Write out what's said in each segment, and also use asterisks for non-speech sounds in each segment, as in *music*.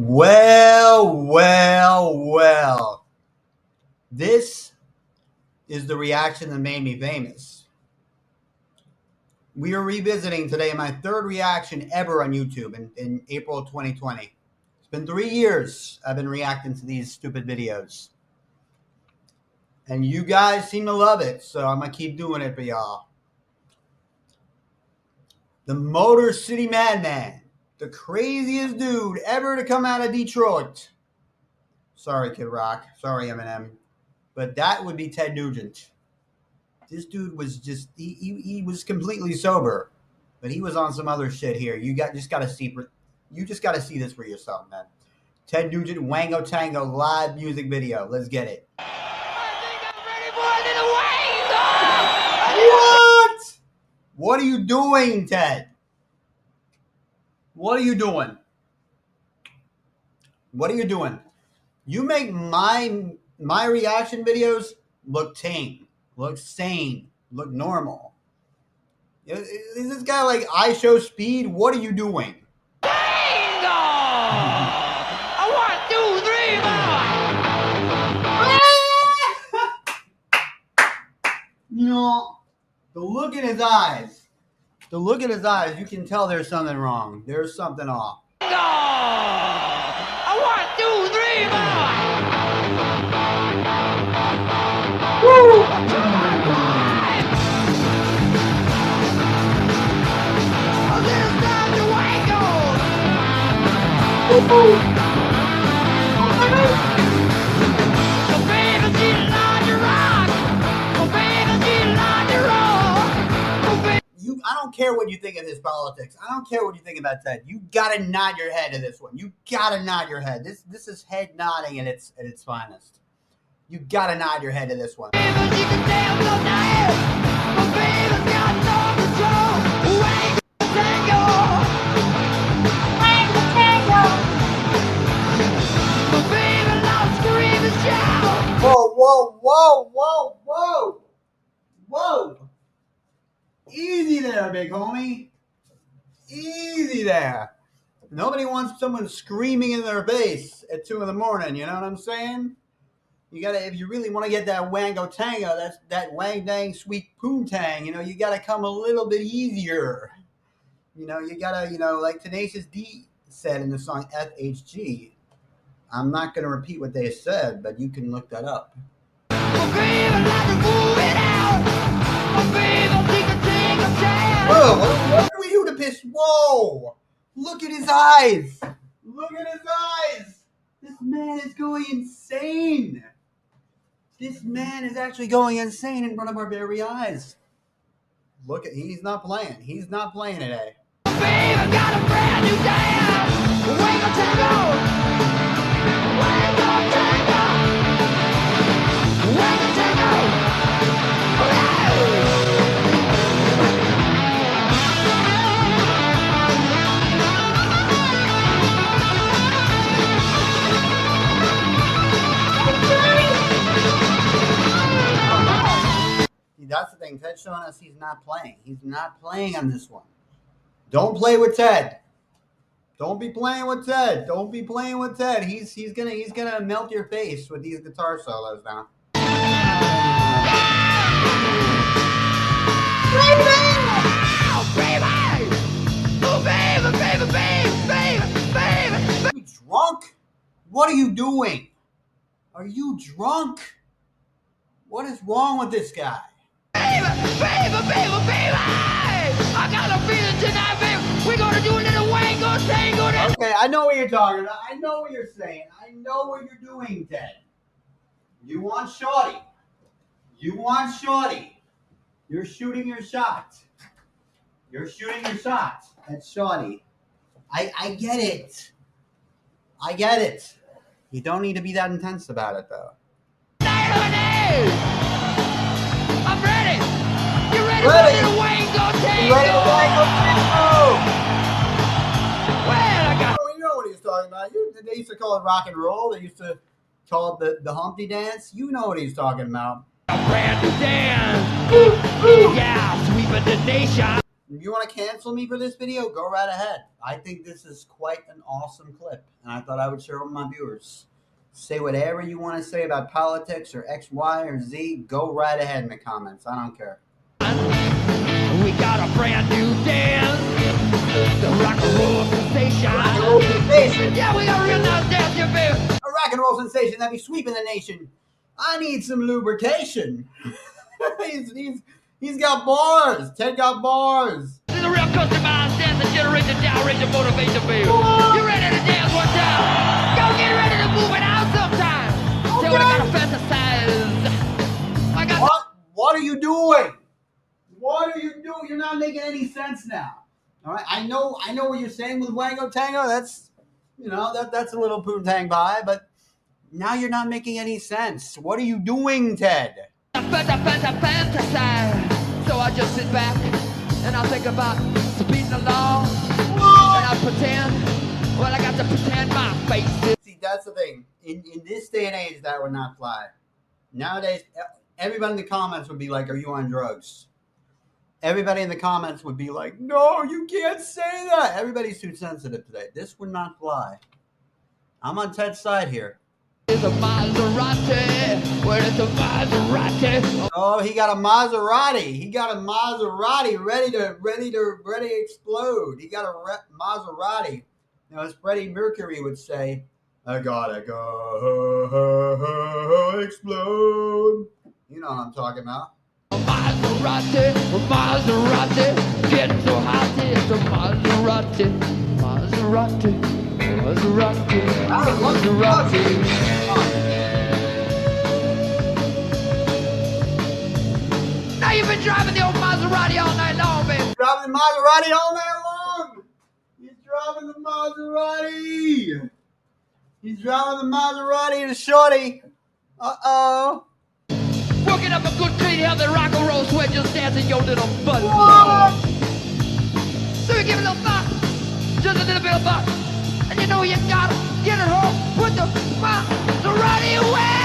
Well, well, well. This is the reaction that made me famous. We are revisiting today my third reaction ever on YouTube in, in April of 2020. It's been three years I've been reacting to these stupid videos. And you guys seem to love it, so I'm going to keep doing it for y'all. The Motor City Madman the craziest dude ever to come out of Detroit. Sorry, Kid Rock. Sorry, Eminem. But that would be Ted Nugent. This dude was just, he, he, he was completely sober, but he was on some other shit here. You got just got to see, you just got to see this for yourself, man. Ted Nugent Wango Tango live music video. Let's get it. What? What are you doing, Ted? What are you doing? What are you doing? You make my my reaction videos look tame, look sane, look normal. Is this guy like I show speed? What are you doing? Bingo! I want two, three, *laughs* you know, the look in his eyes the look in his eyes, you can tell there's something wrong. There's something off. No! I want two, three more! Woo! Oh, don't care what you think of his politics. I don't care what you think about Ted. You gotta nod your head to this one. You gotta nod your head. This this is head nodding at its at its finest. You gotta nod your head to this one. Easy there, big homie. Easy there. Nobody wants someone screaming in their face at two in the morning. You know what I'm saying? You gotta, if you really want to get that wango tango, that's that wang dang sweet poontang. You know, you gotta come a little bit easier. You know, you gotta, you know, like Tenacious D said in the song FHG. I'm not gonna repeat what they said, but you can look that up. What, are we do to piss? Whoa! Look at his eyes! Look at his eyes! This man is going insane! This man is actually going insane in front of our very eyes. Look at he's not playing. He's not playing today. He's not playing. He's not playing on this one. Don't play with Ted. Don't be playing with Ted. Don't be playing with Ted. He's he's gonna he's gonna melt your face with these guitar solos now. Are you drunk? What are you doing? Are you drunk? What is wrong with this guy? Baby, baby, baby! I got a feeling tonight, baby. We're gonna do a little wango tango. Okay, I know what you're talking about. I know what you're saying. I know what you're doing, Ted. You want Shorty. You want Shorty. You're shooting your shot. You're shooting your shot at Shorty. I, I get it. I get it. You don't need to be that intense about it, though. Oh, you know what he's talking about. They used to call it rock and roll. They used to call it the, the Humpty Dance. You know what he's talking about. A brand new dance. Ooh, ooh. Yeah, sweeping the nation. If you want to cancel me for this video, go right ahead. I think this is quite an awesome clip, and I thought I would share it with my viewers. Say whatever you want to say about politics or X, Y, or Z. Go right ahead in the comments. I don't care. Got a brand new dance. The rock and roll sensation. Rock and roll sensation. Yeah, we got a real nice dance baby. A rock and roll sensation that be sweeping the nation. I need some lubrication. *laughs* he's, he's, he's got bars. Ted got bars. This is a real customized dance that generates the downrange of motivation, baby. You ready to dance one time? Go get ready to move it out sometime. Say what I gotta fantasize. I got What? What are you doing? What are you doing? You're not making any sense now. All right. I know. I know what you're saying with Wango Tango. That's, you know, that that's a little poontang by, But now you're not making any sense. What are you doing, Ted? fanta, fanta, fantasize. So I just sit back and I think about speeding along. And I pretend, well, I got to pretend my face is. See, that's the thing. In in this day and age, that would not fly. Nowadays, everybody in the comments would be like, "Are you on drugs?" Everybody in the comments would be like, "No, you can't say that." Everybody's too sensitive today. This would not fly. I'm on Ted's side here. It's a Maserati. It's a Maserati. Oh, he got a Maserati. He got a Maserati ready to ready to ready to explode. He got a re- Maserati. Now, as Freddie Mercury would say, "I gotta go *laughs* explode." You know what I'm talking about. Maserati. Maserati. Getting so hot. It's a Maserati. Maserati. Maserati. Maserati. Now you've been driving the old Maserati all night long, baby. Driving the Maserati all night long. He's driving the Maserati. He's driving the Maserati to Shorty. Uh oh. Working up a good, clean, healthy rock and roll sweat, just dancing your little butt. So you give it a little just a little bit of and you know you gotta get it home with the way.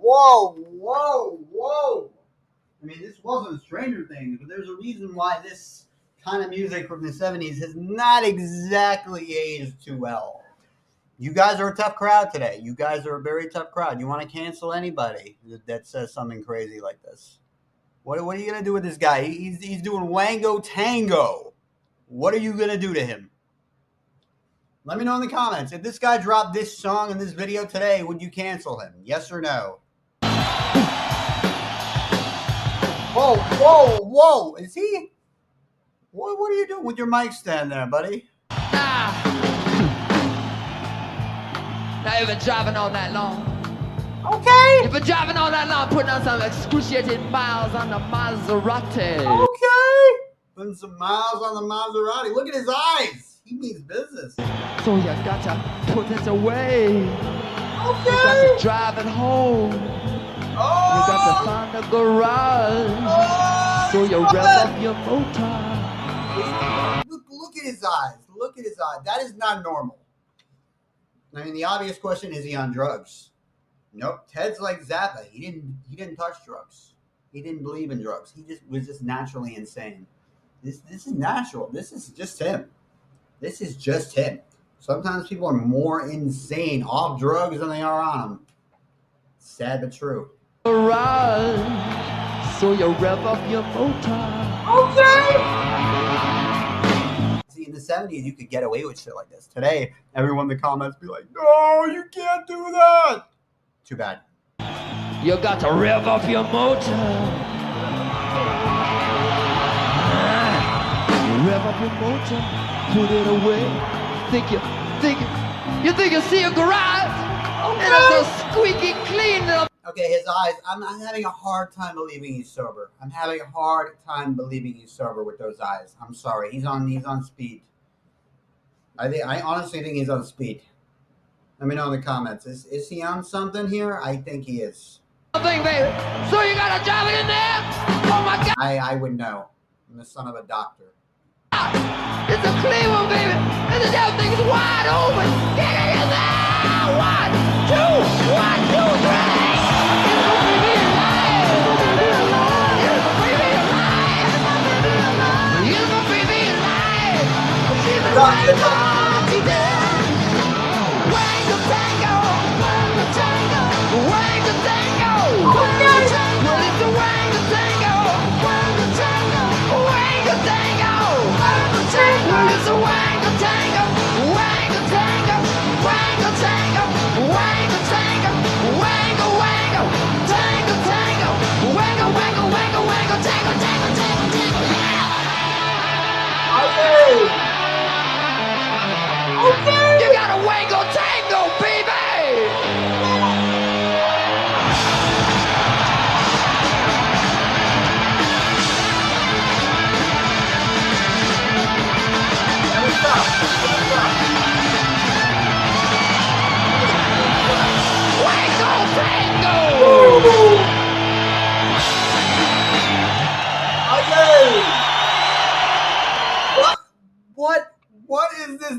Whoa, whoa, whoa. I mean, this wasn't a Stranger Things, but there's a reason why this kind of music from the 70s has not exactly aged too well. You guys are a tough crowd today. You guys are a very tough crowd. You want to cancel anybody that, that says something crazy like this. What, what are you going to do with this guy? He- He's, he's doing Wango Tango. What are you going to do to him? Let me know in the comments. If this guy dropped this song in this video today, would you cancel him? Yes or no? Whoa, whoa, whoa. Is he? What, what are you doing with your mic stand there, buddy? Now you've been driving all night long. Okay. You've been driving all night long, putting on some excruciating miles on the Maserati. Okay. Putting some miles on the Maserati. Look at his eyes. He means business. So you got to put it away. Okay. You got to drive it home. Oh. You got to Oh. find a garage. Oh. So you rev up your motor. Look, look at his eyes. Look at his eyes. That is not normal. I mean, the obvious question is he on drugs? Nope. Ted's like Zappa. He didn't. He didn't touch drugs. He didn't believe in drugs. He just was just naturally insane. This this is natural. This is just him. This is just him. Sometimes people are more insane off drugs than they are on them. Sad but true. Garage. So you rev up your motor. See, in the 70s, you could get away with shit like this. Today, everyone in the comments be like, no, you can't do that. Too bad. You got to rev up your motor. Ah, you rev up your motor, put it away. Think you, think you, you think you see a garage? And it's a squeaky clean little Okay, his eyes. I'm, I'm having a hard time believing he's sober. I'm having a hard time believing he's sober with those eyes. I'm sorry. He's on. He's on speed. I think. I honestly think he's on speed. Let me know in the comments. Is is he on something here? I think he is. thing, baby. So you got a job in there? Oh my god, I I would know. I'm the son of a doctor. it's a clean one, baby. And the damn thing is wide open. You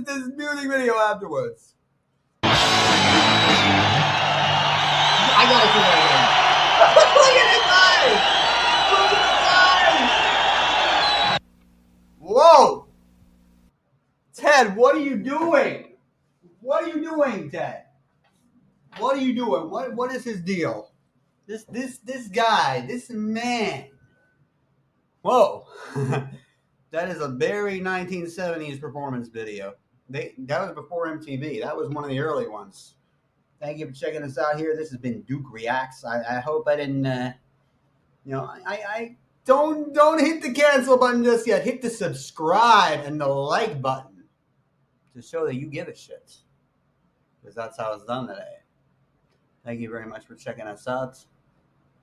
this? Music video afterwards? I gotta see that again. *laughs* Look at his eyes. Look at his eyes. Whoa. Ted, what are you doing? What are you doing, Ted? What are you doing? What What is his deal? This this this guy, this man. Whoa. *laughs* that is a very 1970s performance video. They that was before MTV. That was one of the early ones. Thank you for checking us out here. This has been Duke Reacts. I, I hope I didn't uh, you know, I, I don't don't hit the cancel button just yet. Hit the subscribe and the like button to show that you give a shit. Because that's how it's done today. Thank you very much for checking us out.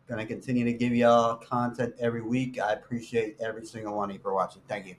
Gonna continue to give y'all content every week. I appreciate every single one of you for watching. Thank you.